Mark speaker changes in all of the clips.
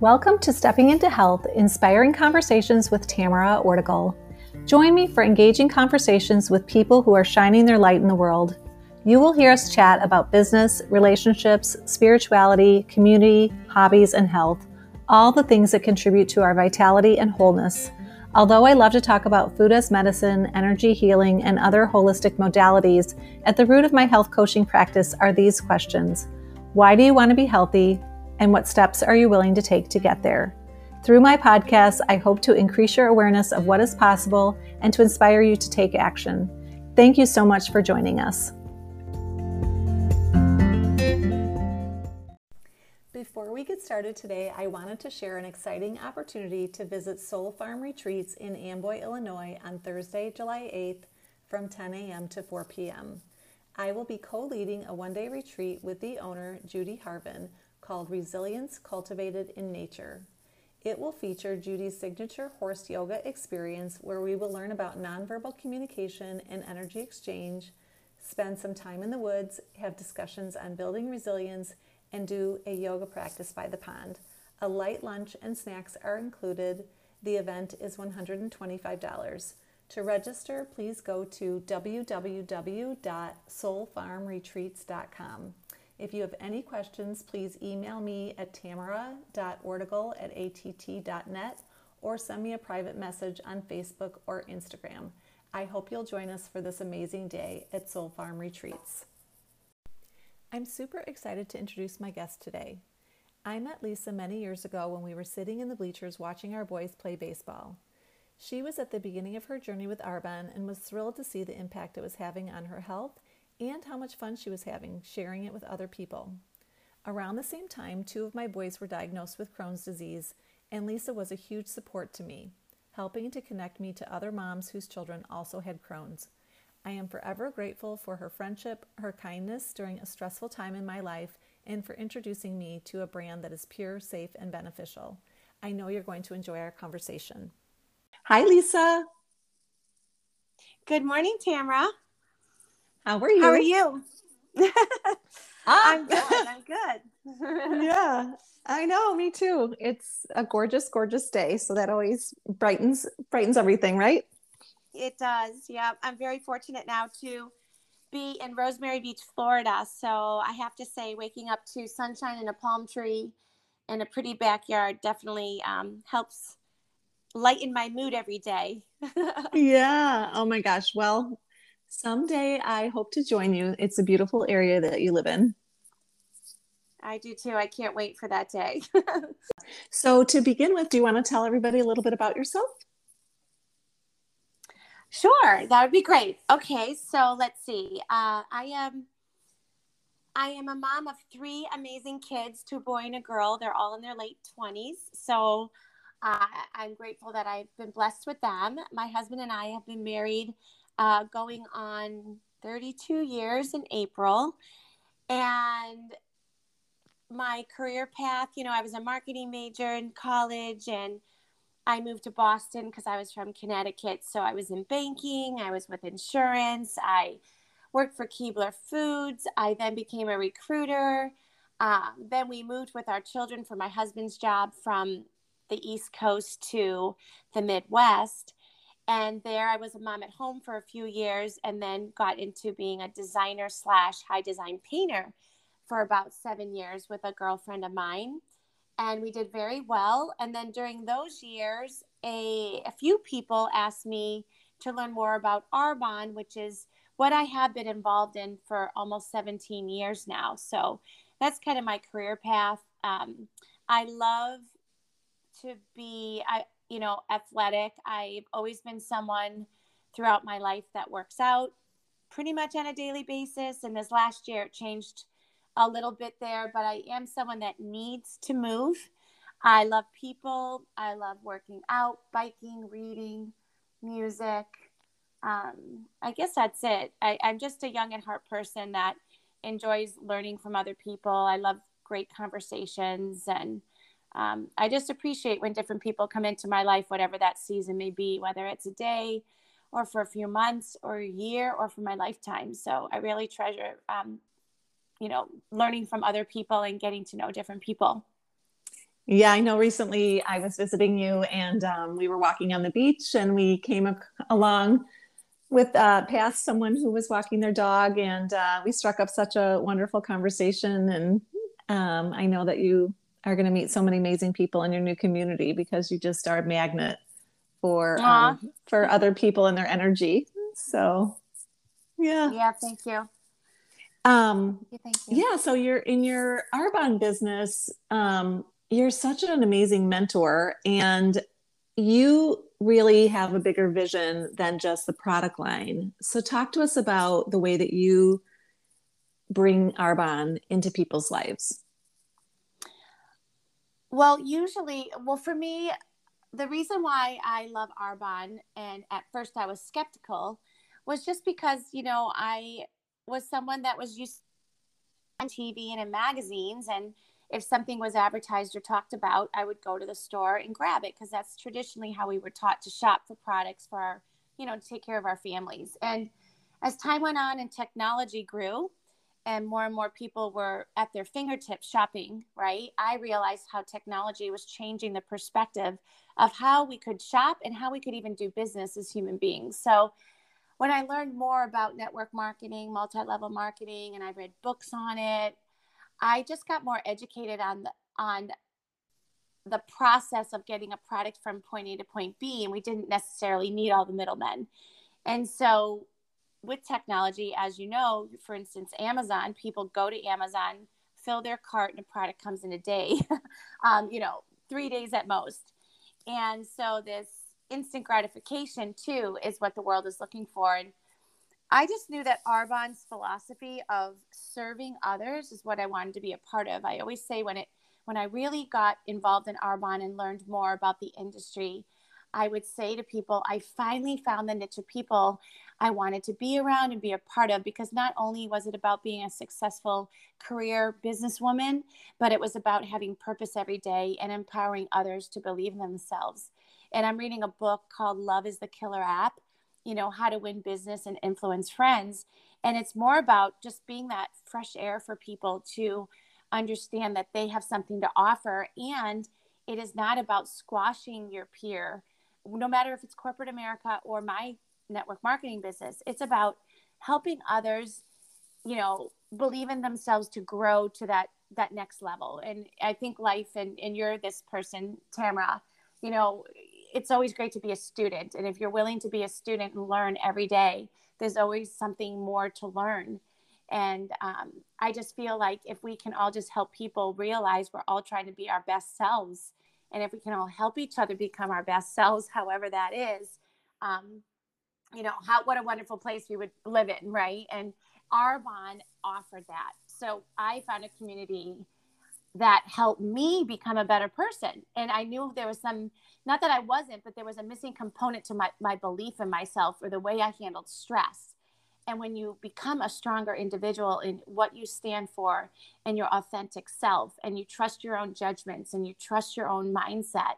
Speaker 1: Welcome to Stepping into Health Inspiring Conversations with Tamara Ortigal. Join me for engaging conversations with people who are shining their light in the world. You will hear us chat about business, relationships, spirituality, community, hobbies, and health, all the things that contribute to our vitality and wholeness. Although I love to talk about food as medicine, energy healing, and other holistic modalities, at the root of my health coaching practice are these questions Why do you want to be healthy? And what steps are you willing to take to get there? Through my podcast, I hope to increase your awareness of what is possible and to inspire you to take action. Thank you so much for joining us. Before we get started today, I wanted to share an exciting opportunity to visit Soul Farm Retreats in Amboy, Illinois on Thursday, July 8th from 10 a.m. to 4 p.m. I will be co leading a one day retreat with the owner, Judy Harvin, called Resilience Cultivated in Nature. It will feature Judy's signature horse yoga experience where we will learn about nonverbal communication and energy exchange, spend some time in the woods, have discussions on building resilience, and do a yoga practice by the pond. A light lunch and snacks are included. The event is $125. To register, please go to www.soulfarmretreats.com. If you have any questions, please email me at tamara.ortigal at att.net or send me a private message on Facebook or Instagram. I hope you'll join us for this amazing day at Soul Farm Retreats. I'm super excited to introduce my guest today. I met Lisa many years ago when we were sitting in the bleachers watching our boys play baseball. She was at the beginning of her journey with Arbonne and was thrilled to see the impact it was having on her health and how much fun she was having sharing it with other people. Around the same time, two of my boys were diagnosed with Crohn's disease, and Lisa was a huge support to me, helping to connect me to other moms whose children also had Crohn's. I am forever grateful for her friendship, her kindness during a stressful time in my life, and for introducing me to a brand that is pure, safe, and beneficial. I know you're going to enjoy our conversation. Hi, Lisa.
Speaker 2: Good morning, Tamara.
Speaker 1: How are you?
Speaker 2: How are you? I'm good. I'm good.
Speaker 1: yeah, I know. Me too. It's a gorgeous, gorgeous day, so that always brightens brightens everything, right?
Speaker 2: It does. Yeah, I'm very fortunate now to be in Rosemary Beach, Florida. So I have to say, waking up to sunshine and a palm tree and a pretty backyard definitely um, helps lighten my mood every day.
Speaker 1: yeah. Oh my gosh. Well, Someday I hope to join you. It's a beautiful area that you live in.
Speaker 2: I do too. I can't wait for that day.
Speaker 1: so, to begin with, do you want to tell everybody a little bit about yourself?
Speaker 2: Sure, that would be great. Okay, so let's see. Uh, I am I am a mom of three amazing kids, two boy and a girl. They're all in their late twenties. So uh, I'm grateful that I've been blessed with them. My husband and I have been married uh, going on 32 years in April. And my career path, you know, I was a marketing major in college and I moved to Boston because I was from Connecticut. So I was in banking, I was with insurance, I worked for Keebler Foods. I then became a recruiter. Um, then we moved with our children for my husband's job from the East Coast to the Midwest. And there I was a mom at home for a few years and then got into being a designer slash high design painter for about seven years with a girlfriend of mine. And we did very well. And then during those years, a, a few people asked me to learn more about Arbonne, which is what I have been involved in for almost 17 years now. So that's kind of my career path. Um, I love to be, I, you know, athletic. I've always been someone throughout my life that works out pretty much on a daily basis. And this last year, it changed a little bit there, but I am someone that needs to move. I love people. I love working out, biking, reading, music. Um, I guess that's it. I, I'm just a young at heart person that enjoys learning from other people. I love great conversations and um, I just appreciate when different people come into my life, whatever that season may be, whether it's a day or for a few months or a year or for my lifetime. So I really treasure, um, you know, learning from other people and getting to know different people.
Speaker 1: Yeah, I know recently I was visiting you and um, we were walking on the beach and we came ac- along with uh, past someone who was walking their dog and uh, we struck up such a wonderful conversation and um, I know that you are going to meet so many amazing people in your new community because you just are a magnet for um, for other people and their energy. So, yeah.
Speaker 2: Yeah, thank you.
Speaker 1: Um,
Speaker 2: thank you.
Speaker 1: Yeah, so you're in your Arbonne business. Um, you're such an amazing mentor, and you really have a bigger vision than just the product line. So, talk to us about the way that you bring Arbonne into people's lives.
Speaker 2: Well, usually, well, for me, the reason why I love Arbonne, and at first I was skeptical, was just because, you know, I was someone that was used on TV and in magazines. And if something was advertised or talked about, I would go to the store and grab it because that's traditionally how we were taught to shop for products for our, you know, to take care of our families. And as time went on and technology grew, and more and more people were at their fingertips shopping, right? I realized how technology was changing the perspective of how we could shop and how we could even do business as human beings. So when I learned more about network marketing, multi level marketing, and I read books on it, I just got more educated on the, on the process of getting a product from point A to point B, and we didn't necessarily need all the middlemen. And so, with technology, as you know, for instance, Amazon, people go to Amazon, fill their cart, and a product comes in a day, um, you know, three days at most. And so, this instant gratification too is what the world is looking for and i just knew that arbonne's philosophy of serving others is what i wanted to be a part of i always say when it when i really got involved in arbonne and learned more about the industry i would say to people i finally found the niche of people i wanted to be around and be a part of because not only was it about being a successful career businesswoman but it was about having purpose every day and empowering others to believe in themselves and I'm reading a book called Love is the Killer App, you know, how to win business and influence friends. And it's more about just being that fresh air for people to understand that they have something to offer. And it is not about squashing your peer, no matter if it's corporate America or my network marketing business. It's about helping others, you know, believe in themselves to grow to that that next level. And I think life and, and you're this person, Tamara, you know, it's always great to be a student. And if you're willing to be a student and learn every day, there's always something more to learn. And um, I just feel like if we can all just help people realize we're all trying to be our best selves, and if we can all help each other become our best selves, however that is, um, you know, how what a wonderful place we would live in, right? And Arbonne offered that. So I found a community that helped me become a better person. And I knew there was some not that I wasn't, but there was a missing component to my, my belief in myself or the way I handled stress. And when you become a stronger individual in what you stand for and your authentic self, and you trust your own judgments and you trust your own mindset,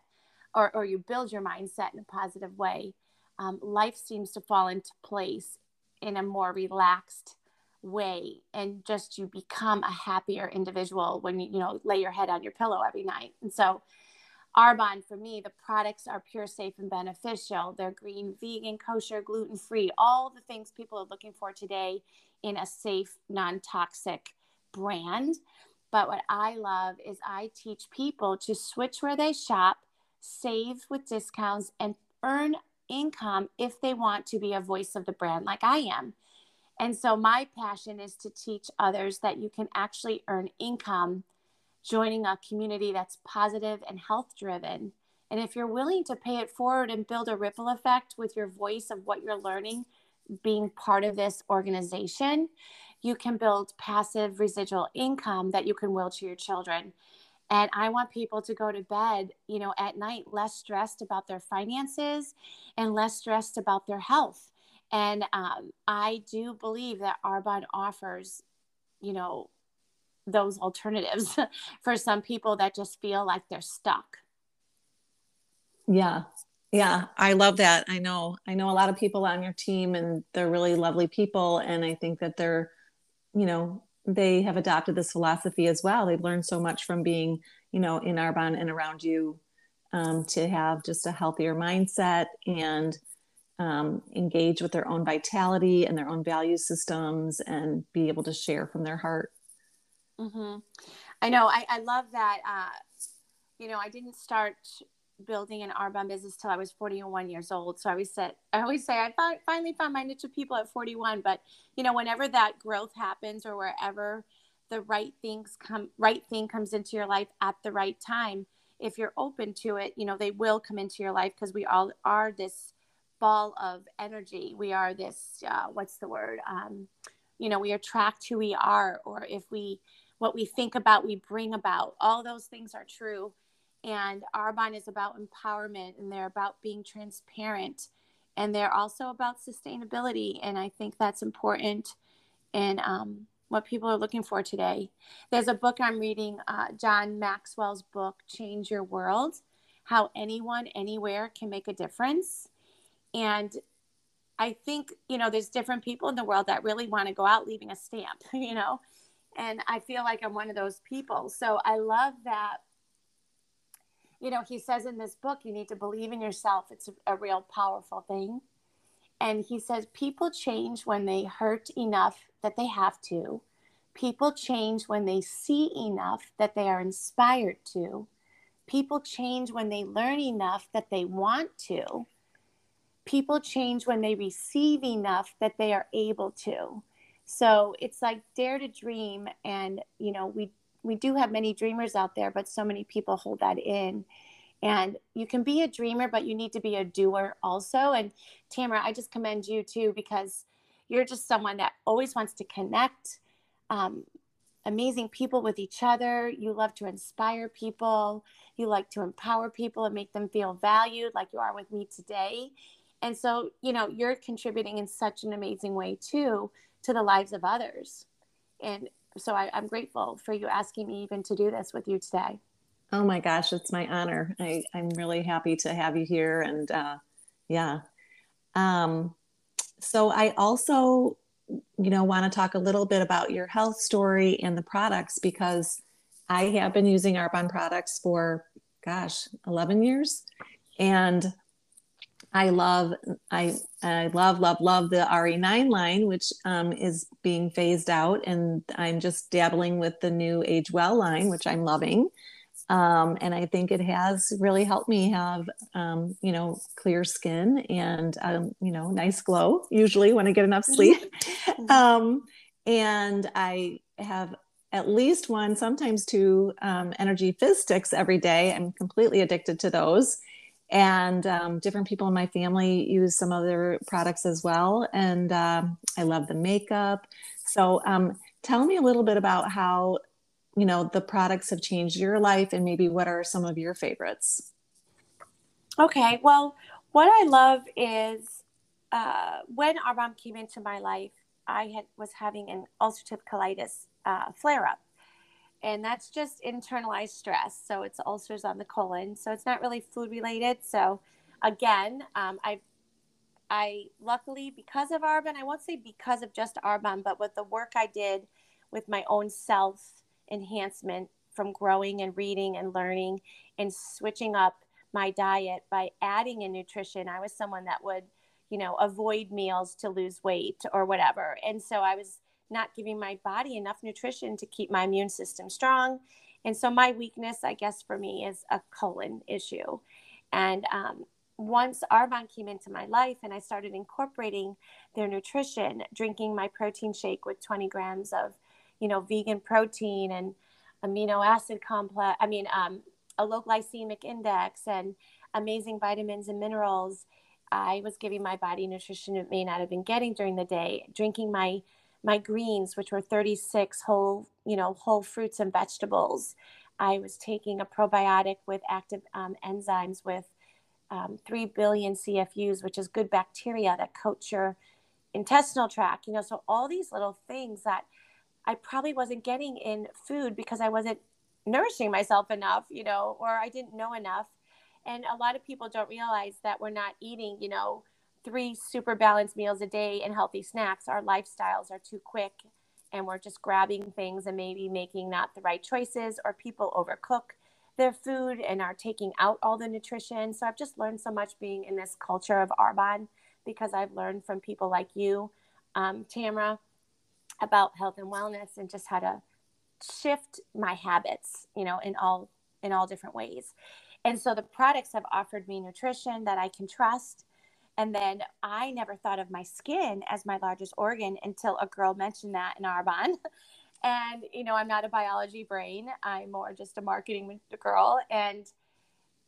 Speaker 2: or, or you build your mindset in a positive way, um, life seems to fall into place in a more relaxed way and just you become a happier individual when you you know lay your head on your pillow every night and so Arbonne, for me, the products are pure, safe, and beneficial. They're green, vegan, kosher, gluten free, all the things people are looking for today in a safe, non toxic brand. But what I love is I teach people to switch where they shop, save with discounts, and earn income if they want to be a voice of the brand like I am. And so my passion is to teach others that you can actually earn income joining a community that's positive and health driven. And if you're willing to pay it forward and build a ripple effect with your voice of what you're learning, being part of this organization, you can build passive residual income that you can will to your children. And I want people to go to bed, you know, at night less stressed about their finances and less stressed about their health. And um, I do believe that Arbonne offers, you know, those alternatives for some people that just feel like they're stuck.
Speaker 1: Yeah. Yeah, I love that. I know. I know a lot of people on your team and they're really lovely people and I think that they're you know they have adopted this philosophy as well. They've learned so much from being, you know, in Arbonne and around you um, to have just a healthier mindset and um, engage with their own vitality and their own value systems and be able to share from their heart.
Speaker 2: Mm-hmm. I know. I, I love that. Uh, you know, I didn't start building an Arbonne business till I was 41 years old. So I always said, I always say, I fi- finally found my niche of people at 41. But you know, whenever that growth happens, or wherever the right things come, right thing comes into your life at the right time, if you're open to it, you know, they will come into your life because we all are this ball of energy. We are this, uh, what's the word? Um, you know, we attract who we are, or if we, what we think about, we bring about. All those things are true. And Arbonne is about empowerment and they're about being transparent and they're also about sustainability. And I think that's important in um, what people are looking for today. There's a book I'm reading, uh, John Maxwell's book, Change Your World How Anyone, Anywhere Can Make a Difference. And I think, you know, there's different people in the world that really want to go out leaving a stamp, you know, and I feel like I'm one of those people. So I love that. You know, he says in this book, you need to believe in yourself. It's a, a real powerful thing. And he says, people change when they hurt enough that they have to. People change when they see enough that they are inspired to. People change when they learn enough that they want to people change when they receive enough that they are able to so it's like dare to dream and you know we we do have many dreamers out there but so many people hold that in. And you can be a dreamer but you need to be a doer also. And tamara i just commend you too because you're just someone that always wants to connect um, amazing people with each other. You love to inspire people. You like to empower people and make them feel valued like you are with me today. And so, you know, you're contributing in such an amazing way too to the lives of others. And so I, am grateful for you asking me even to do this with you today.
Speaker 1: Oh my gosh, it's my honor. I, I'm really happy to have you here. And uh, yeah. Um, so I also, you know, want to talk a little bit about your health story and the products because I have been using Arbonne products for, gosh, 11 years. And I love, I, I love, love, love the RE9 line, which um, is being phased out, and I'm just dabbling with the new Age Well line, which I'm loving. Um, and I think it has really helped me have, um, you know, clear skin and, um, you know, nice glow. Usually when I get enough sleep, um, and I have at least one, sometimes two um, energy fizz sticks every day. I'm completely addicted to those and um, different people in my family use some other products as well. And um, i love the makeup. So um, tell me a little bit about how you know the products have changed your life and maybe what are some of your favorites.
Speaker 2: Okay. Well what i love is uh, when Arbonne came into my life i had was having an ulcerative colitis uh, flare up and that's just internalized stress. So it's ulcers on the colon. So it's not really food related. So again, um, I, I luckily because of Arbonne, I won't say because of just Arbonne, but with the work I did with my own self enhancement from growing and reading and learning and switching up my diet by adding in nutrition. I was someone that would, you know, avoid meals to lose weight or whatever. And so I was not giving my body enough nutrition to keep my immune system strong. And so my weakness, I guess, for me is a colon issue. And um, once Arbonne came into my life and I started incorporating their nutrition, drinking my protein shake with 20 grams of, you know, vegan protein and amino acid complex, I mean, um, a low glycemic index and amazing vitamins and minerals. I was giving my body nutrition it may not have been getting during the day, drinking my my greens, which were 36 whole, you know, whole fruits and vegetables. I was taking a probiotic with active um, enzymes with um, 3 billion CFUs, which is good bacteria that coat your intestinal tract, you know, so all these little things that I probably wasn't getting in food because I wasn't nourishing myself enough, you know, or I didn't know enough. And a lot of people don't realize that we're not eating, you know, three super balanced meals a day and healthy snacks, our lifestyles are too quick and we're just grabbing things and maybe making not the right choices or people overcook their food and are taking out all the nutrition. So I've just learned so much being in this culture of Arbonne because I've learned from people like you, um, Tamara, about health and wellness and just how to shift my habits, you know, in all in all different ways. And so the products have offered me nutrition that I can trust. And then I never thought of my skin as my largest organ until a girl mentioned that in Arbonne. And, you know, I'm not a biology brain, I'm more just a marketing girl. And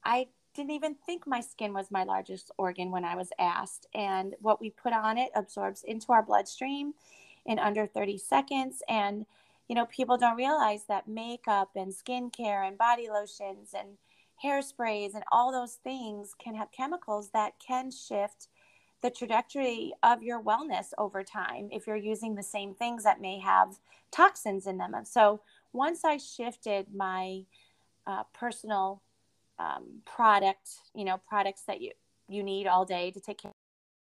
Speaker 2: I didn't even think my skin was my largest organ when I was asked. And what we put on it absorbs into our bloodstream in under 30 seconds. And, you know, people don't realize that makeup and skincare and body lotions and hairsprays and all those things can have chemicals that can shift the trajectory of your wellness over time if you're using the same things that may have toxins in them. So once I shifted my uh, personal um, product, you know, products that you, you need all day to take care of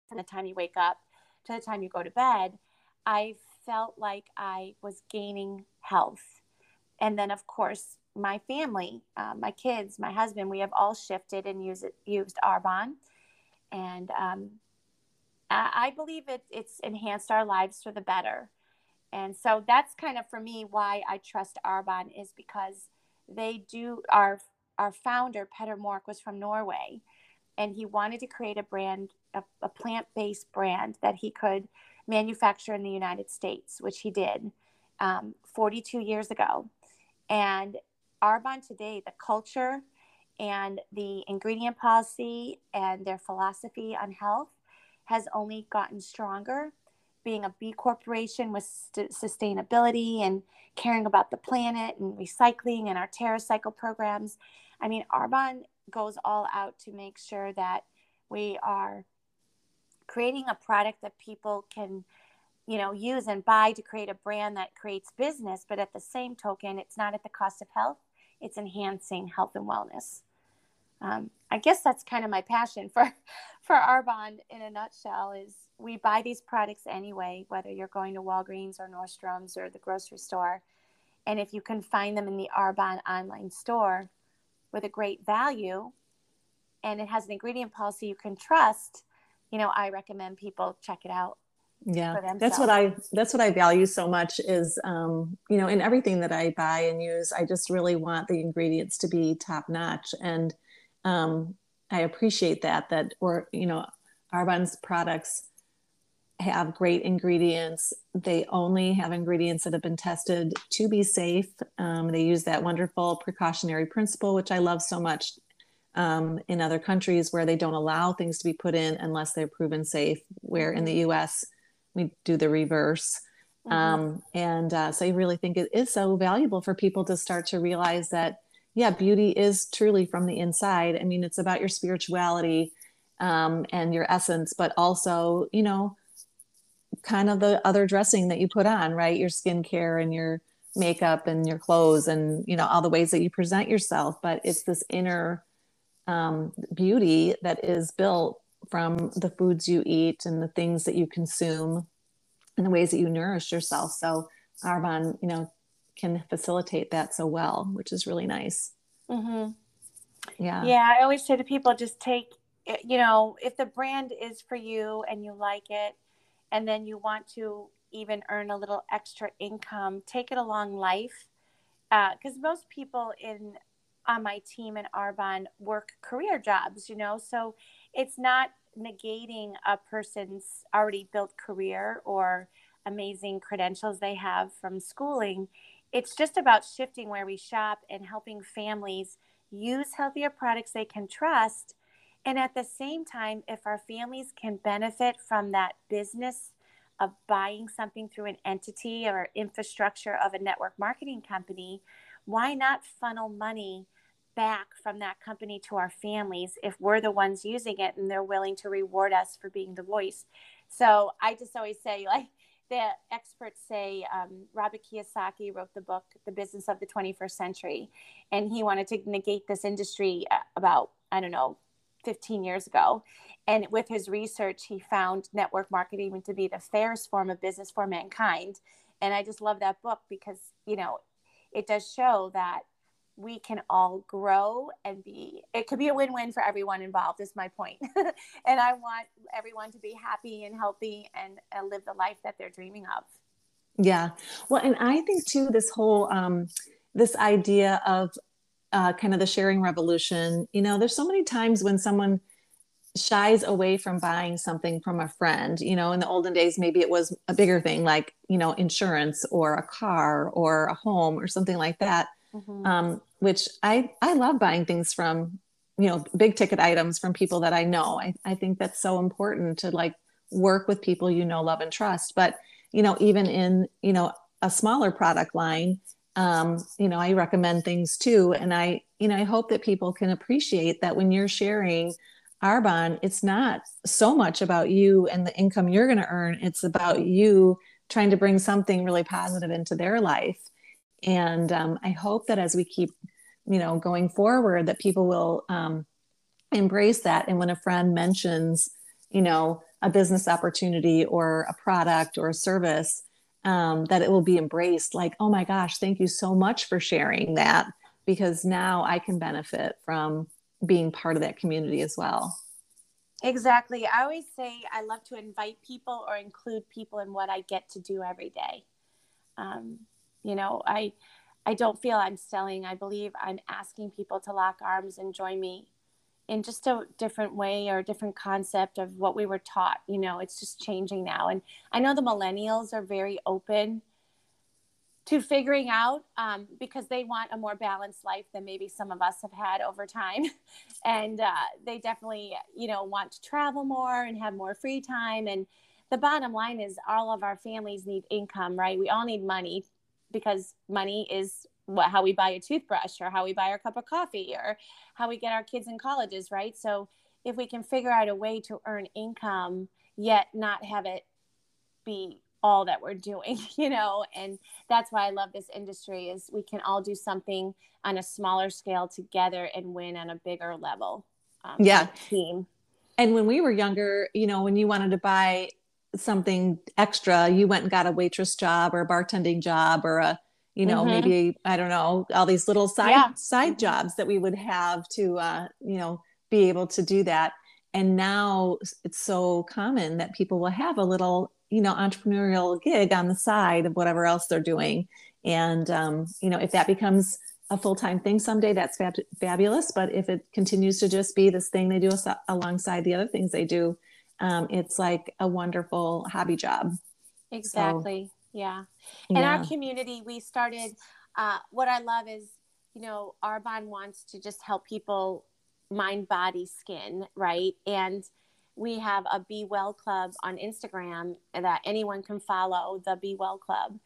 Speaker 2: from the time you wake up to the time you go to bed, I felt like I was gaining health. And then, of course, my family, uh, my kids, my husband, we have all shifted and used, used Arbonne. And um, I believe it, it's enhanced our lives for the better. And so that's kind of for me why I trust Arbonne is because they do our our founder Petter Mork was from Norway and he wanted to create a brand a, a plant-based brand that he could manufacture in the United States, which he did um, 42 years ago. And Arbonne today, the culture and the ingredient policy and their philosophy on health has only gotten stronger. Being a B corporation with st- sustainability and caring about the planet and recycling and our TerraCycle programs. I mean, Arbonne goes all out to make sure that we are creating a product that people can you know use and buy to create a brand that creates business but at the same token it's not at the cost of health it's enhancing health and wellness um, I guess that's kind of my passion for for Arbonne in a nutshell is we buy these products anyway, whether you're going to Walgreens or Nordstrom's or the grocery store. And if you can find them in the Arbonne online store with a great value and it has an ingredient policy you can trust, you know, I recommend people check it out.
Speaker 1: Yeah, that's what I that's what I value so much is um, you know in everything that I buy and use, I just really want the ingredients to be top notch and um, I appreciate that that or you know Arbonne's products have great ingredients. They only have ingredients that have been tested to be safe. Um, they use that wonderful precautionary principle, which I love so much um, in other countries where they don't allow things to be put in unless they're proven safe. Where in the US, we do the reverse. Mm-hmm. Um, and uh, so I really think it is so valuable for people to start to realize that yeah, beauty is truly from the inside. I mean, it's about your spirituality um, and your essence, but also, you know, kind of the other dressing that you put on, right? Your skincare and your makeup and your clothes and, you know, all the ways that you present yourself. But it's this inner um, beauty that is built from the foods you eat and the things that you consume and the ways that you nourish yourself. So, Arbonne, you know, can facilitate that so well, which is really nice. Mm-hmm.
Speaker 2: Yeah. Yeah. I always say to people, just take, you know, if the brand is for you and you like it, and then you want to even earn a little extra income, take it along life. Because uh, most people in on my team in Arbonne work career jobs, you know, so it's not negating a person's already built career or amazing credentials they have from schooling it's just about shifting where we shop and helping families use healthier products they can trust. And at the same time, if our families can benefit from that business of buying something through an entity or infrastructure of a network marketing company, why not funnel money back from that company to our families if we're the ones using it and they're willing to reward us for being the voice? So I just always say, like, the experts say um, Robert Kiyosaki wrote the book The Business of the 21st Century, and he wanted to negate this industry uh, about I don't know 15 years ago. And with his research, he found network marketing to be the fairest form of business for mankind. And I just love that book because, you know, it does show that we can all grow and be it could be a win-win for everyone involved is my point. And i want everyone to be happy and healthy and, and live the life that they're dreaming of.
Speaker 1: Yeah. Well and i think too this whole um this idea of uh, kind of the sharing revolution you know there's so many times when someone shies away from buying something from a friend you know in the olden days maybe it was a bigger thing like you know insurance or a car or a home or something like that mm-hmm. um, which i i love buying things from you know big ticket items from people that i know I, I think that's so important to like work with people you know love and trust but you know even in you know a smaller product line um, you know i recommend things too and i you know i hope that people can appreciate that when you're sharing Arbonne, it's not so much about you and the income you're going to earn. It's about you trying to bring something really positive into their life. And um, I hope that as we keep, you know, going forward, that people will um, embrace that. And when a friend mentions, you know, a business opportunity or a product or a service, um, that it will be embraced. Like, oh my gosh, thank you so much for sharing that because now I can benefit from being part of that community as well.
Speaker 2: Exactly. I always say I love to invite people or include people in what I get to do every day. Um, you know, I I don't feel I'm selling. I believe I'm asking people to lock arms and join me in just a different way or a different concept of what we were taught. You know, it's just changing now. And I know the millennials are very open to figuring out um, because they want a more balanced life than maybe some of us have had over time and uh, they definitely you know want to travel more and have more free time and the bottom line is all of our families need income right we all need money because money is what how we buy a toothbrush or how we buy our cup of coffee or how we get our kids in colleges right? So if we can figure out a way to earn income yet not have it be all that we're doing you know? And that's why i love this industry is we can all do something on a smaller scale together and win on a bigger level
Speaker 1: um, yeah. team. And when we were younger you know when you wanted to buy something extra you went and got a waitress job or a bartending job or a you know mm-hmm. maybe i don't know all these little side yeah. side mm-hmm. jobs that we would have to uh, you know be able to do that and now it's so common that people will have a little you know entrepreneurial gig on the side of whatever else they're doing and um, you know if that becomes a full-time thing someday that's fab- fabulous but if it continues to just be this thing they do as- alongside the other things they do um, it's like a wonderful hobby job
Speaker 2: exactly so, yeah in yeah. our community we started uh, what i love is you know arbonne wants to just help people mind body skin right and we have a Be Well Club on Instagram that anyone can follow, the Be Well Club.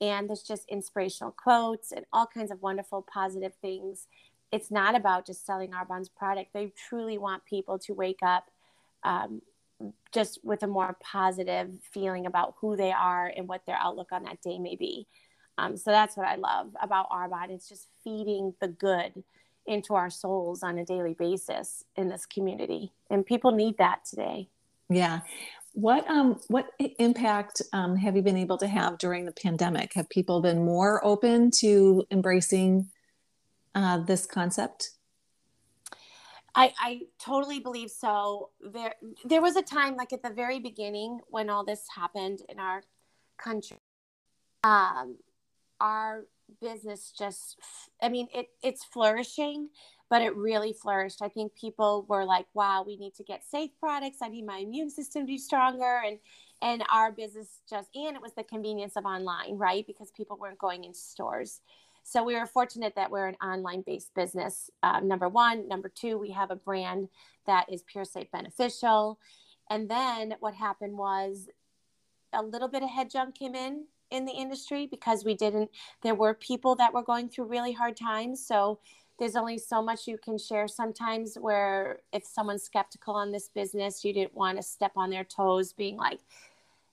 Speaker 2: And there's just inspirational quotes and all kinds of wonderful, positive things. It's not about just selling Arbonne's product. They truly want people to wake up um, just with a more positive feeling about who they are and what their outlook on that day may be. Um, so that's what I love about Arbonne. It's just feeding the good into our souls on a daily basis in this community. And people need that today.
Speaker 1: Yeah. What um what impact um, have you been able to have during the pandemic? Have people been more open to embracing uh, this concept
Speaker 2: I, I totally believe so. There, there was a time, like at the very beginning, when all this happened in our country. Um, our business just i mean it it's flourishing but it really flourished i think people were like wow we need to get safe products i need my immune system to be stronger and and our business just and it was the convenience of online right because people weren't going into stores so we were fortunate that we're an online based business um, number one. Number two we have a brand that is pure safe beneficial. And then what happened was a little bit of head junk came in in the industry because we didn't there were people that were going through really hard times. So there's only so much you can share sometimes where if someone's skeptical on this business you didn't want to step on their toes being like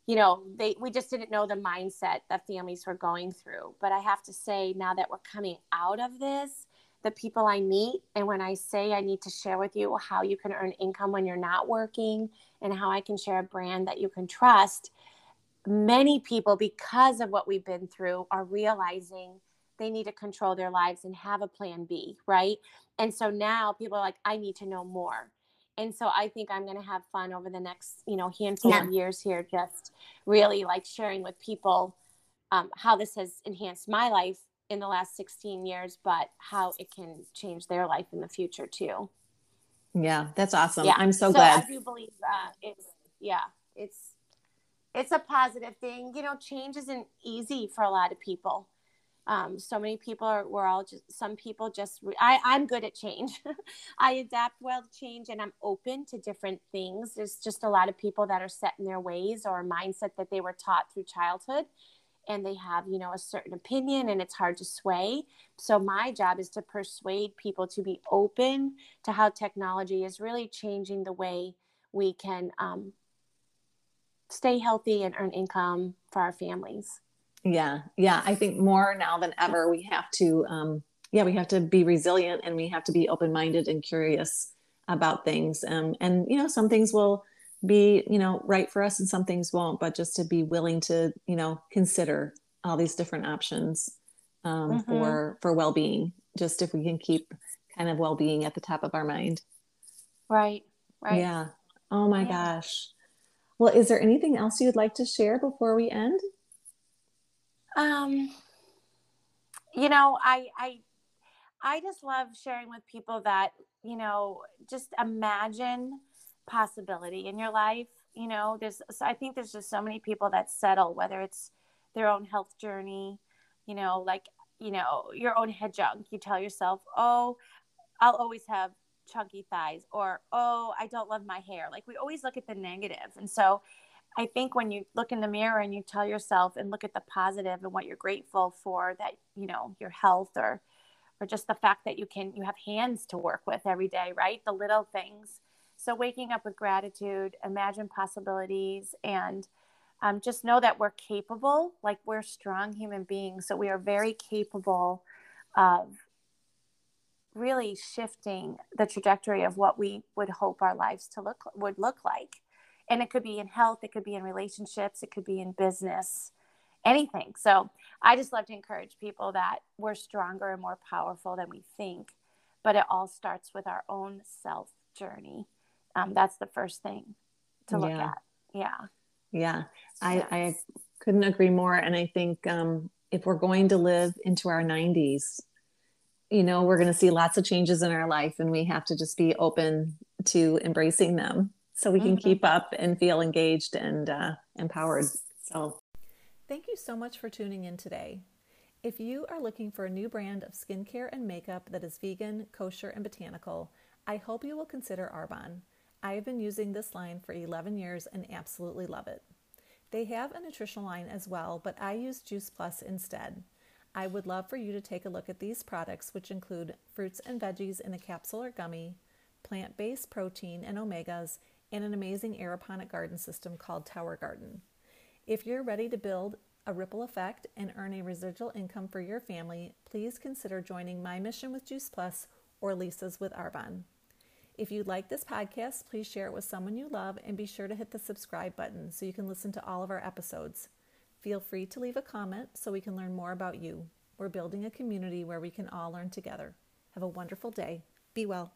Speaker 2: you know they we just didn't know the mindset that families were going through but i have to say now that we're coming out of this the people i meet and when i say i need to share with you how you can earn income when you're not working and how i can share a brand that you can trust many people, because of what we've been through, are realizing they need to control their lives and have a plan B, right? And so now people are like, I need to know more. And so I think I'm going to have fun over the next, you know, handful yeah. of years here, just really like sharing with people um, how this has enhanced my life in the last 16 years, but how it can change their life in the future too.
Speaker 1: Yeah, that's awesome. Yeah. I'm so, so glad.
Speaker 2: I do believe that it's yeah, it's it's a positive thing. You know, change isn't easy for a lot of people. Um, so many people are we're all just some people just I, I'm good at change. I adapt well to change and I'm open to different things. There's just a lot of people that are set in their ways or mindset that they were taught through childhood and they have you know a certain opinion and it's hard to sway so my job is to persuade people to be open to how technology is really changing the way we can um, stay healthy and earn income for our families
Speaker 1: yeah yeah i think more now than ever we have to um, yeah we have to be resilient and we have to be open-minded and curious about things. Um, and you know some things will be you know right for us and some things won't but just to be willing to you know consider all these different options um, mm-hmm. for for well-being just if we can keep kind of well-being at the top of our mind.
Speaker 2: Right right.
Speaker 1: Yeah. Oh my yeah. gosh. Well is there anything else you'd like to share before we end
Speaker 2: um you know i i i just love sharing with people that you know just imagine possibility in your life you know there's so i think there's just so many people that settle whether it's their own health journey you know like you know your own head junk. You tell yourself oh i'll always have chunky thighs or oh i don't love my hair. Like we always look at the negative. And so i think when you look in the mirror and you tell yourself and look at the positive and what you're grateful for that you know your health or or just the fact that you can you have hands to work with every day right the little things so, waking up with gratitude, imagine possibilities, and um, just know that we're capable, like we're strong human beings. So, we are very capable of really shifting the trajectory of what we would hope our lives to look would look like and it could be in health it could be in relationships it could be in business anything so i just love to encourage people that we're stronger and more powerful than we think but it all starts with our own self journey um, that's the first thing to look yeah. at. Yeah.
Speaker 1: Yeah. I, I couldn't agree more. And I think um, if we're going to live into our 90s, you know, we're going to see lots of changes in our life and we have to just be open to embracing them so we can mm-hmm. keep up and feel engaged and uh, empowered. So, thank you so much for tuning in today. If you are looking for a new brand of skincare and makeup that is vegan, kosher, and botanical, I hope you will consider Arbonne. I have been using this line for 11 years and absolutely love it. They have a nutritional line as well, but I use Juice Plus instead. I would love for you to take a look at these products, which include fruits and veggies in a capsule or gummy, plant based protein and omegas, and an amazing aeroponic garden system called Tower Garden. If you're ready to build a ripple effect and earn a residual income for your family, please consider joining my mission with Juice Plus or Lisa's with Arbonne. If you like this podcast, please share it with someone you love and be sure to hit the subscribe button so you can listen to all of our episodes. Feel free to leave a comment so we can learn more about you. We're building a community where we can all learn together. Have a wonderful day. Be well.